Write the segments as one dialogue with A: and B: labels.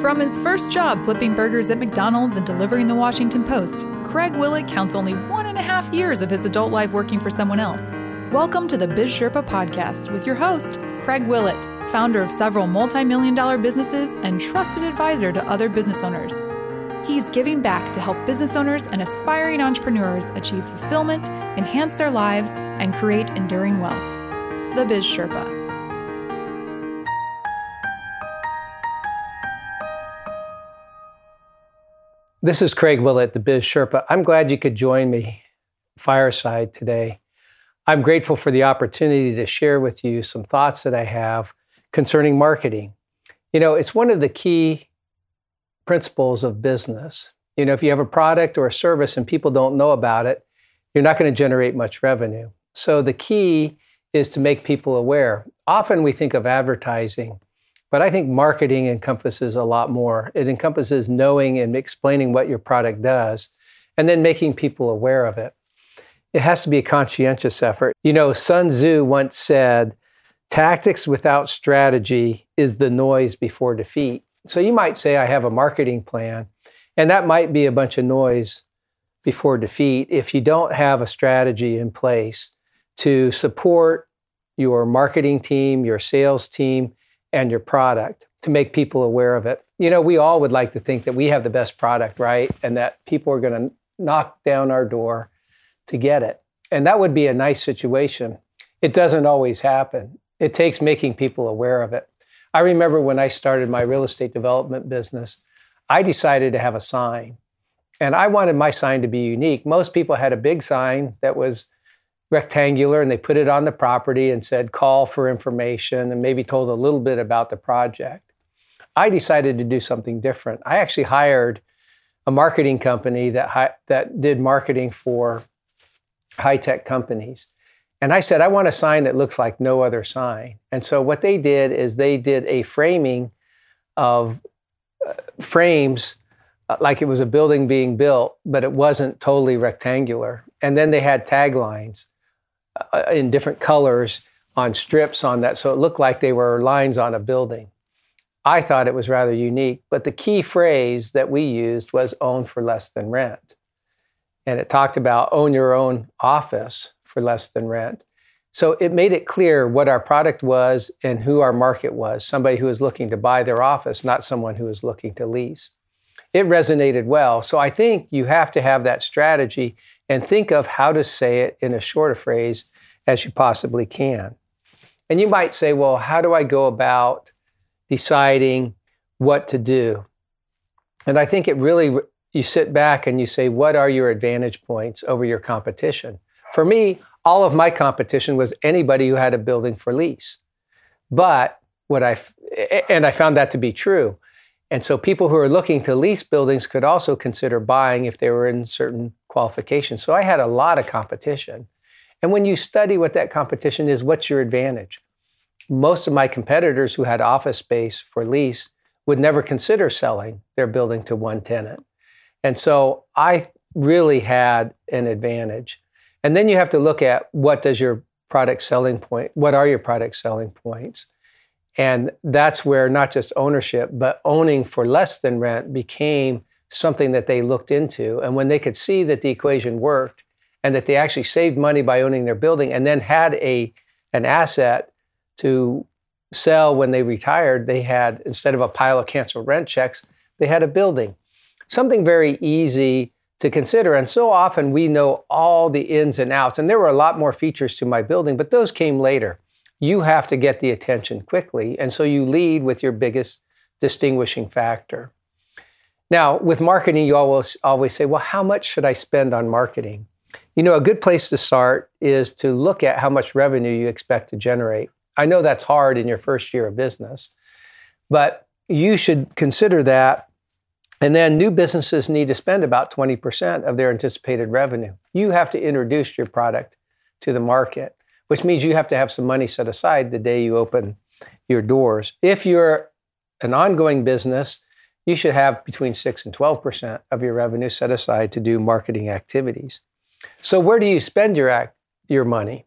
A: From his first job flipping burgers at McDonald's and delivering the Washington Post, Craig Willett counts only one and a half years of his adult life working for someone else. Welcome to the Biz Sherpa podcast with your host, Craig Willett, founder of several multi million dollar businesses and trusted advisor to other business owners. He's giving back to help business owners and aspiring entrepreneurs achieve fulfillment, enhance their lives, and create enduring wealth. The Biz Sherpa.
B: This is Craig Willett, the Biz Sherpa. I'm glad you could join me fireside today. I'm grateful for the opportunity to share with you some thoughts that I have concerning marketing. You know, it's one of the key principles of business. You know, if you have a product or a service and people don't know about it, you're not going to generate much revenue. So the key is to make people aware. Often we think of advertising but I think marketing encompasses a lot more. It encompasses knowing and explaining what your product does and then making people aware of it. It has to be a conscientious effort. You know, Sun Tzu once said, tactics without strategy is the noise before defeat. So you might say, I have a marketing plan, and that might be a bunch of noise before defeat if you don't have a strategy in place to support your marketing team, your sales team, and your product to make people aware of it. You know, we all would like to think that we have the best product, right? And that people are going to knock down our door to get it. And that would be a nice situation. It doesn't always happen. It takes making people aware of it. I remember when I started my real estate development business, I decided to have a sign. And I wanted my sign to be unique. Most people had a big sign that was rectangular and they put it on the property and said call for information and maybe told a little bit about the project. I decided to do something different. I actually hired a marketing company that hi- that did marketing for high-tech companies. And I said I want a sign that looks like no other sign. And so what they did is they did a framing of uh, frames uh, like it was a building being built, but it wasn't totally rectangular. And then they had taglines uh, in different colors on strips on that. So it looked like they were lines on a building. I thought it was rather unique. But the key phrase that we used was own for less than rent. And it talked about own your own office for less than rent. So it made it clear what our product was and who our market was somebody who was looking to buy their office, not someone who was looking to lease. It resonated well. So I think you have to have that strategy and think of how to say it in as short a phrase as you possibly can. And you might say, well, how do I go about deciding what to do? And I think it really, you sit back and you say, what are your advantage points over your competition? For me, all of my competition was anybody who had a building for lease. But what I, and I found that to be true. And so people who are looking to lease buildings could also consider buying if they were in certain qualifications. So I had a lot of competition. And when you study what that competition is, what's your advantage? Most of my competitors who had office space for lease would never consider selling their building to one tenant. And so I really had an advantage. And then you have to look at what does your product selling point, what are your product selling points? And that's where not just ownership, but owning for less than rent became something that they looked into. And when they could see that the equation worked and that they actually saved money by owning their building and then had a an asset to sell when they retired, they had instead of a pile of canceled rent checks, they had a building. Something very easy to consider. And so often we know all the ins and outs. And there were a lot more features to my building, but those came later. You have to get the attention quickly. And so you lead with your biggest distinguishing factor. Now, with marketing, you always always say, well, how much should I spend on marketing? You know, a good place to start is to look at how much revenue you expect to generate. I know that's hard in your first year of business, but you should consider that. And then new businesses need to spend about 20% of their anticipated revenue. You have to introduce your product to the market, which means you have to have some money set aside the day you open your doors. If you're an ongoing business, you should have between 6 and 12% of your revenue set aside to do marketing activities. So where do you spend your act, your money?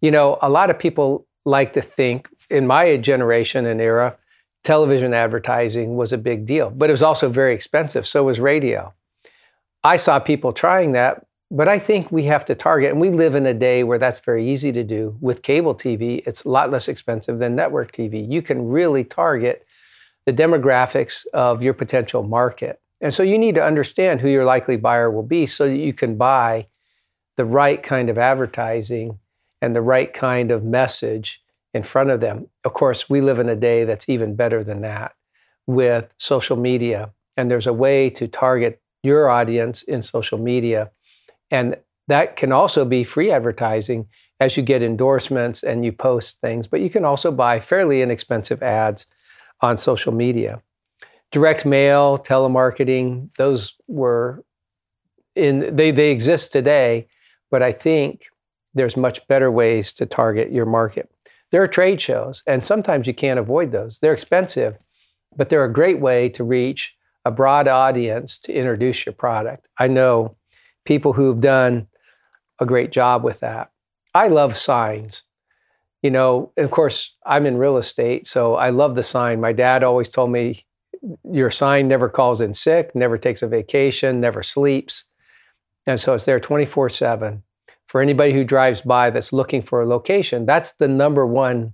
B: You know, a lot of people like to think in my generation and era, television advertising was a big deal, but it was also very expensive. So was radio. I saw people trying that, but I think we have to target, and we live in a day where that's very easy to do. With cable TV, it's a lot less expensive than network TV. You can really target the demographics of your potential market. And so you need to understand who your likely buyer will be so that you can buy the right kind of advertising and the right kind of message in front of them. Of course, we live in a day that's even better than that with social media. And there's a way to target your audience in social media. And that can also be free advertising as you get endorsements and you post things, but you can also buy fairly inexpensive ads on social media. Direct mail, telemarketing, those were in they they exist today, but I think there's much better ways to target your market. There are trade shows, and sometimes you can't avoid those. They're expensive, but they're a great way to reach a broad audience to introduce your product. I know people who've done a great job with that. I love signs. You know, of course, I'm in real estate, so I love the sign. My dad always told me your sign never calls in sick, never takes a vacation, never sleeps. And so it's there 24 7. For anybody who drives by that's looking for a location, that's the number one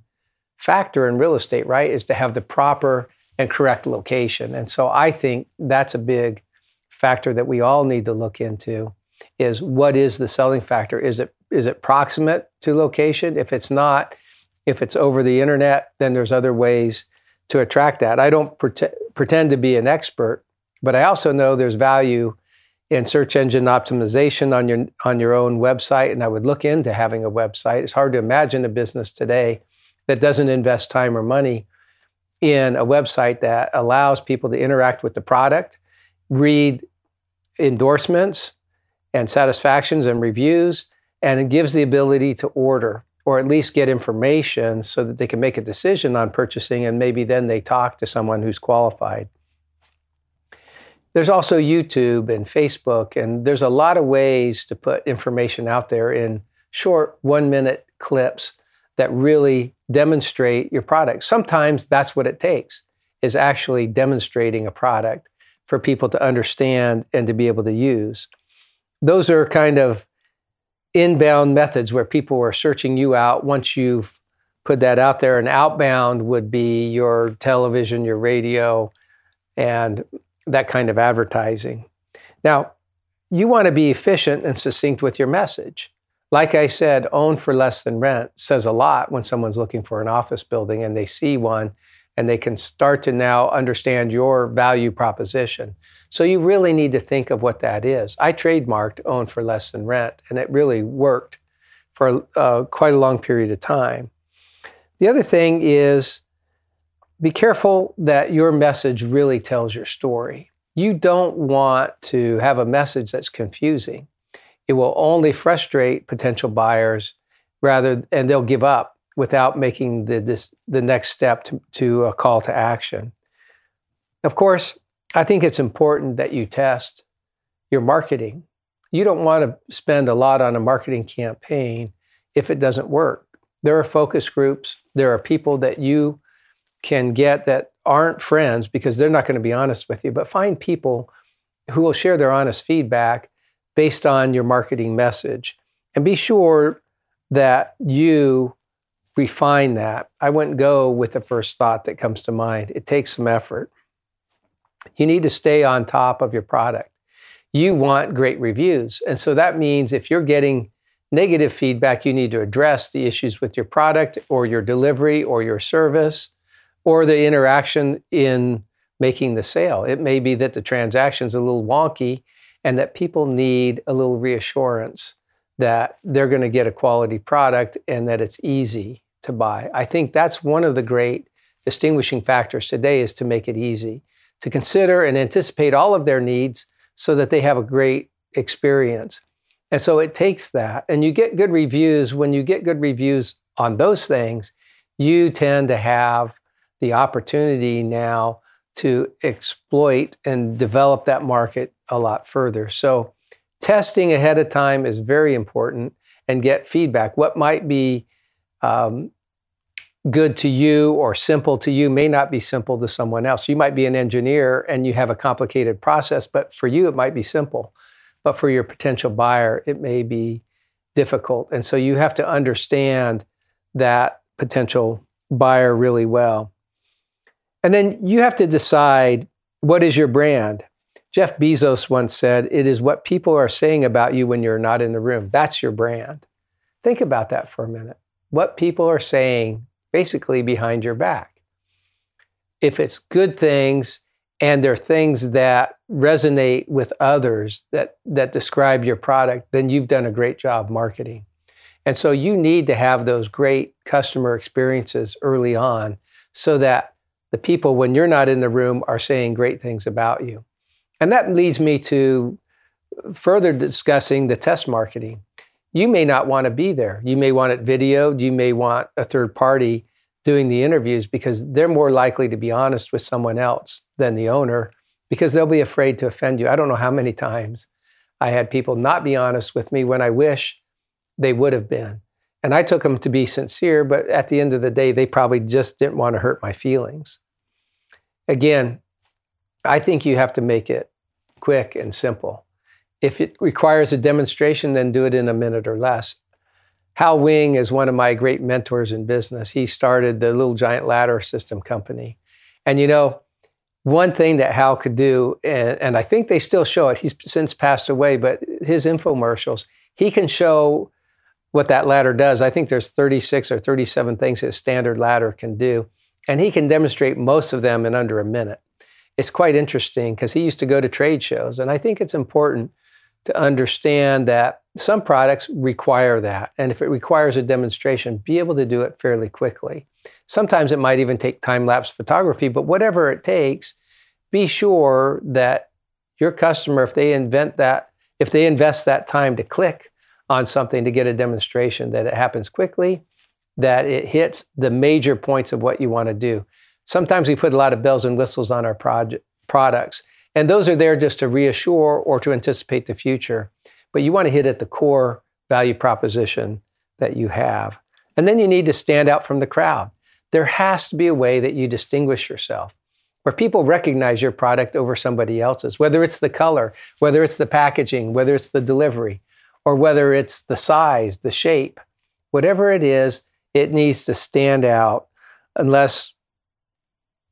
B: factor in real estate, right? Is to have the proper and correct location. And so I think that's a big factor that we all need to look into is what is the selling factor? Is it is it proximate to location? If it's not, if it's over the internet, then there's other ways to attract that. I don't pre- pretend to be an expert, but I also know there's value in search engine optimization on your on your own website and I would look into having a website. It's hard to imagine a business today that doesn't invest time or money in a website that allows people to interact with the product, read endorsements and satisfactions and reviews, and it gives the ability to order or at least get information so that they can make a decision on purchasing and maybe then they talk to someone who's qualified. There's also YouTube and Facebook, and there's a lot of ways to put information out there in short one minute clips that really demonstrate your product. Sometimes that's what it takes is actually demonstrating a product for people to understand and to be able to use. Those are kind of inbound methods where people are searching you out once you've put that out there. And outbound would be your television, your radio, and that kind of advertising. Now, you want to be efficient and succinct with your message. Like I said, own for less than rent says a lot when someone's looking for an office building and they see one and they can start to now understand your value proposition. So you really need to think of what that is. I trademarked own for less than rent, and it really worked for uh, quite a long period of time. The other thing is be careful that your message really tells your story. You don't want to have a message that's confusing it will only frustrate potential buyers rather and they'll give up without making the this, the next step to, to a call to action of course i think it's important that you test your marketing you don't want to spend a lot on a marketing campaign if it doesn't work there are focus groups there are people that you can get that aren't friends because they're not going to be honest with you but find people who will share their honest feedback based on your marketing message. And be sure that you refine that. I wouldn't go with the first thought that comes to mind. It takes some effort. You need to stay on top of your product. You want great reviews. And so that means if you're getting negative feedback, you need to address the issues with your product or your delivery or your service or the interaction in making the sale. It may be that the transaction is a little wonky and that people need a little reassurance that they're going to get a quality product and that it's easy to buy. I think that's one of the great distinguishing factors today is to make it easy to consider and anticipate all of their needs so that they have a great experience. And so it takes that and you get good reviews when you get good reviews on those things, you tend to have the opportunity now to exploit and develop that market a lot further. So, testing ahead of time is very important and get feedback. What might be um, good to you or simple to you may not be simple to someone else. You might be an engineer and you have a complicated process, but for you, it might be simple. But for your potential buyer, it may be difficult. And so you have to understand that potential buyer really well. And then you have to decide what is your brand. Jeff Bezos once said, It is what people are saying about you when you're not in the room. That's your brand. Think about that for a minute. What people are saying basically behind your back. If it's good things and they're things that resonate with others that, that describe your product, then you've done a great job marketing. And so you need to have those great customer experiences early on so that the people, when you're not in the room, are saying great things about you. And that leads me to further discussing the test marketing you may not want to be there. You may want it videoed. You may want a third party doing the interviews because they're more likely to be honest with someone else than the owner because they'll be afraid to offend you. I don't know how many times I had people not be honest with me when I wish they would have been. And I took them to be sincere, but at the end of the day, they probably just didn't want to hurt my feelings. Again, I think you have to make it quick and simple. If it requires a demonstration, then do it in a minute or less. Hal Wing is one of my great mentors in business. He started the Little Giant Ladder System Company. And you know, one thing that Hal could do, and, and I think they still show it, he's since passed away, but his infomercials, he can show what that ladder does. I think there's 36 or 37 things a standard ladder can do. And he can demonstrate most of them in under a minute. It's quite interesting because he used to go to trade shows. And I think it's important to understand that some products require that. And if it requires a demonstration, be able to do it fairly quickly. Sometimes it might even take time lapse photography, but whatever it takes, be sure that your customer, if they invent that, if they invest that time to click on something to get a demonstration, that it happens quickly, that it hits the major points of what you want to do. Sometimes we put a lot of bells and whistles on our products and those are there just to reassure or to anticipate the future. But you want to hit at the core value proposition that you have. And then you need to stand out from the crowd. There has to be a way that you distinguish yourself, where people recognize your product over somebody else's, whether it's the color, whether it's the packaging, whether it's the delivery, or whether it's the size, the shape. Whatever it is, it needs to stand out unless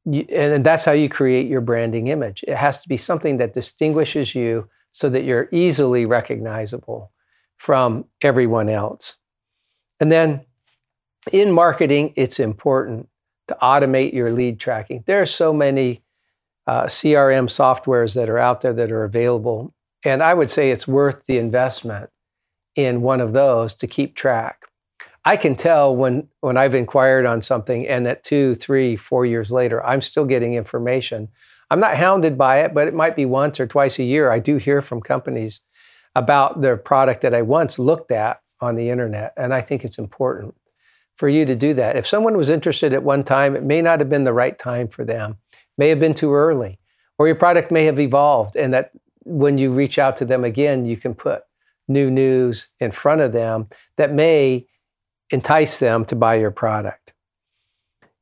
B: and that's how you create your branding image. It has to be something that distinguishes you so that you're easily recognizable from everyone else. And then in marketing, it's important to automate your lead tracking. There are so many uh, CRM softwares that are out there that are available. And I would say it's worth the investment in one of those to keep track. I can tell when when I've inquired on something and that two, three, four years later, I'm still getting information. I'm not hounded by it, but it might be once or twice a year. I do hear from companies about their product that I once looked at on the internet. And I think it's important for you to do that. If someone was interested at one time, it may not have been the right time for them, may have been too early, or your product may have evolved. And that when you reach out to them again, you can put new news in front of them that may entice them to buy your product.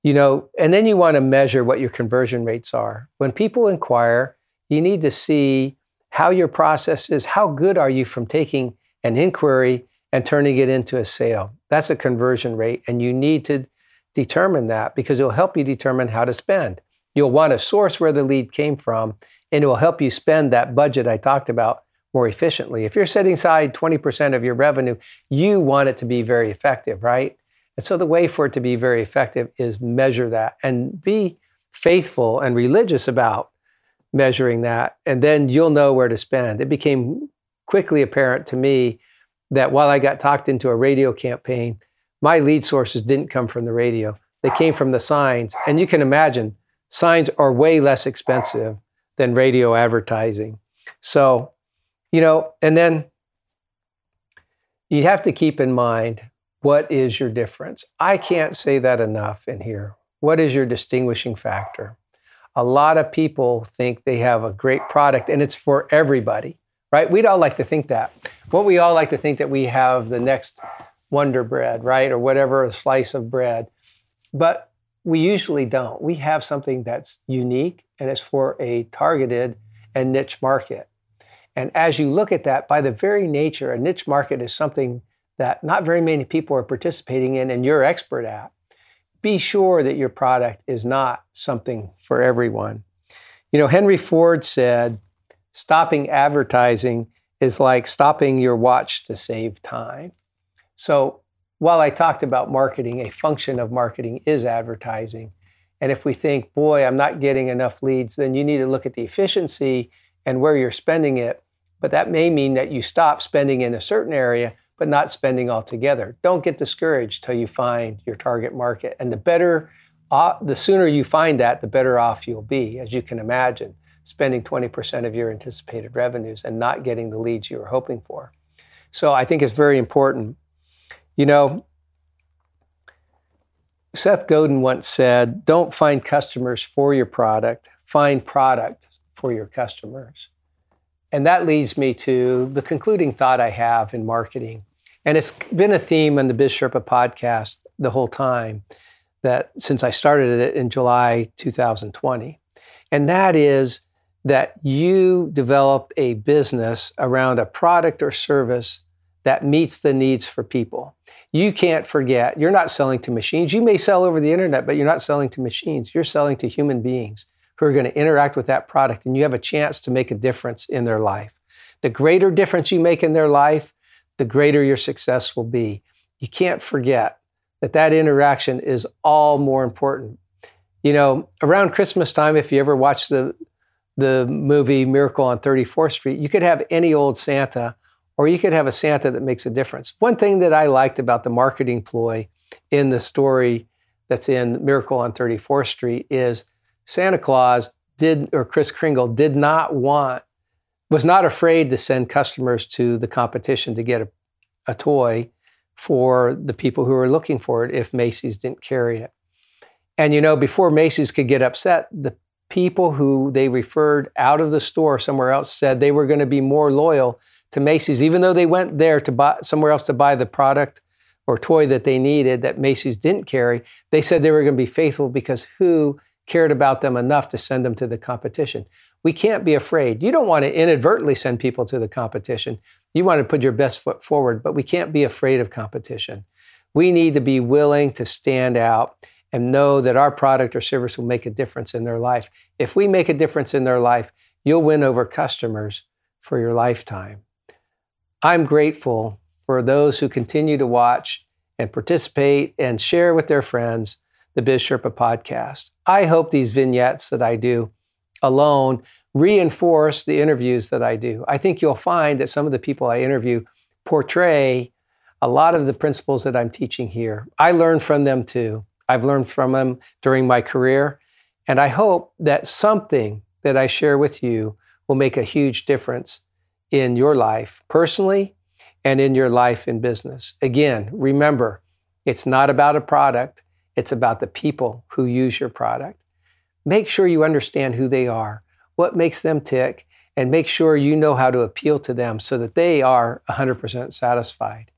B: You know, and then you want to measure what your conversion rates are. When people inquire, you need to see how your process is. How good are you from taking an inquiry and turning it into a sale? That's a conversion rate, and you need to determine that because it will help you determine how to spend. You'll want to source where the lead came from, and it will help you spend that budget I talked about more efficiently. If you're setting aside 20% of your revenue, you want it to be very effective, right? And so the way for it to be very effective is measure that and be faithful and religious about measuring that. And then you'll know where to spend. It became quickly apparent to me that while I got talked into a radio campaign, my lead sources didn't come from the radio. They came from the signs. And you can imagine signs are way less expensive than radio advertising. So you know, and then you have to keep in mind what is your difference. I can't say that enough in here. What is your distinguishing factor? A lot of people think they have a great product and it's for everybody, right? We'd all like to think that. What we all like to think that we have the next Wonder Bread, right? Or whatever a slice of bread. but we usually don't. We have something that's unique and it's for a targeted and niche market. And as you look at that, by the very nature, a niche market is something that not very many people are participating in and you're expert at. Be sure that your product is not something for everyone. You know, Henry Ford said, stopping advertising is like stopping your watch to save time. So while I talked about marketing, a function of marketing is advertising. And if we think, boy, I'm not getting enough leads, then you need to look at the efficiency and where you're spending it. But that may mean that you stop spending in a certain area, but not spending altogether. Don't get discouraged till you find your target market. And the better, uh, the sooner you find that, the better off you'll be, as you can imagine, spending 20% of your anticipated revenues and not getting the leads you were hoping for. So I think it's very important. You know, Seth Godin once said, Don't find customers for your product, find product for your customers. And that leads me to the concluding thought I have in marketing. And it's been a theme on the Biz Sherpa podcast the whole time that since I started it in July 2020. And that is that you develop a business around a product or service that meets the needs for people you can't forget you're not selling to machines. You may sell over the internet, but you're not selling to machines. You're selling to human beings who are going to interact with that product, and you have a chance to make a difference in their life. The greater difference you make in their life, the greater your success will be. You can't forget that that interaction is all more important. You know, around Christmas time, if you ever watch the the movie Miracle on 34th Street, you could have any old Santa or you could have a Santa that makes a difference. One thing that I liked about the marketing ploy in the story that's in Miracle on 34th Street is Santa Claus did, or Kris Kringle did not want, was not afraid to send customers to the competition to get a, a toy for the people who were looking for it if Macy's didn't carry it. And you know, before Macy's could get upset, the people who they referred out of the store somewhere else said they were going to be more loyal to Macy's, even though they went there to buy somewhere else to buy the product or toy that they needed that Macy's didn't carry, they said they were going to be faithful because who cared about them enough to send them to the competition? We can't be afraid. You don't want to inadvertently send people to the competition. You want to put your best foot forward, but we can't be afraid of competition. We need to be willing to stand out and know that our product or service will make a difference in their life. If we make a difference in their life, you'll win over customers for your lifetime. I'm grateful for those who continue to watch and participate and share with their friends the Biz Sherpa podcast. I hope these vignettes that I do alone reinforce the interviews that I do. I think you'll find that some of the people I interview portray a lot of the principles that I'm teaching here. I learn from them too. I've learned from them during my career. And I hope that something that I share with you will make a huge difference in your life personally and in your life in business. Again, remember, it's not about a product, it's about the people who use your product. Make sure you understand who they are, what makes them tick, and make sure you know how to appeal to them so that they are 100% satisfied.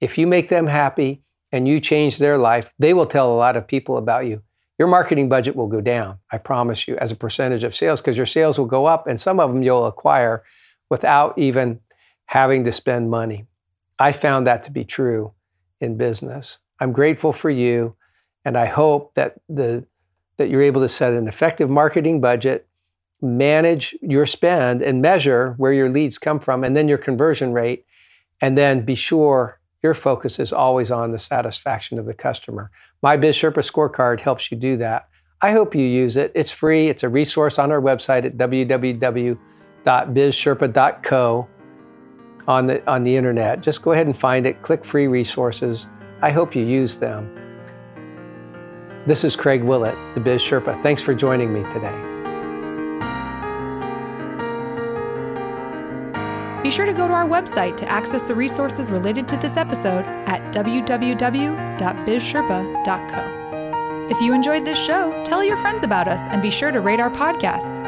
B: If you make them happy and you change their life, they will tell a lot of people about you. Your marketing budget will go down, I promise you, as a percentage of sales, because your sales will go up and some of them you'll acquire without even having to spend money. I found that to be true in business. I'm grateful for you, and I hope that the that you're able to set an effective marketing budget, manage your spend, and measure where your leads come from, and then your conversion rate, and then be sure your focus is always on the satisfaction of the customer. My Biz Sherpa scorecard helps you do that. I hope you use it. It's free. It's a resource on our website at www www.bizsherpa.co on the, on the internet. Just go ahead and find it, click free resources. I hope you use them. This is Craig Willett, the Biz Sherpa. Thanks for joining me today.
A: Be sure to go to our website to access the resources related to this episode at www.bizsherpa.co. If you enjoyed this show, tell your friends about us and be sure to rate our podcast.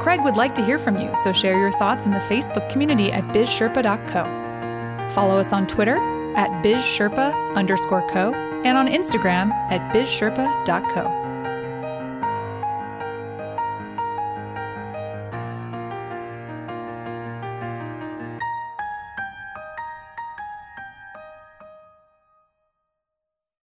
A: Craig would like to hear from you, so share your thoughts in the Facebook community at bizsherpa.co. Follow us on Twitter at bizsherpa underscore co and on Instagram at bizsherpa.co.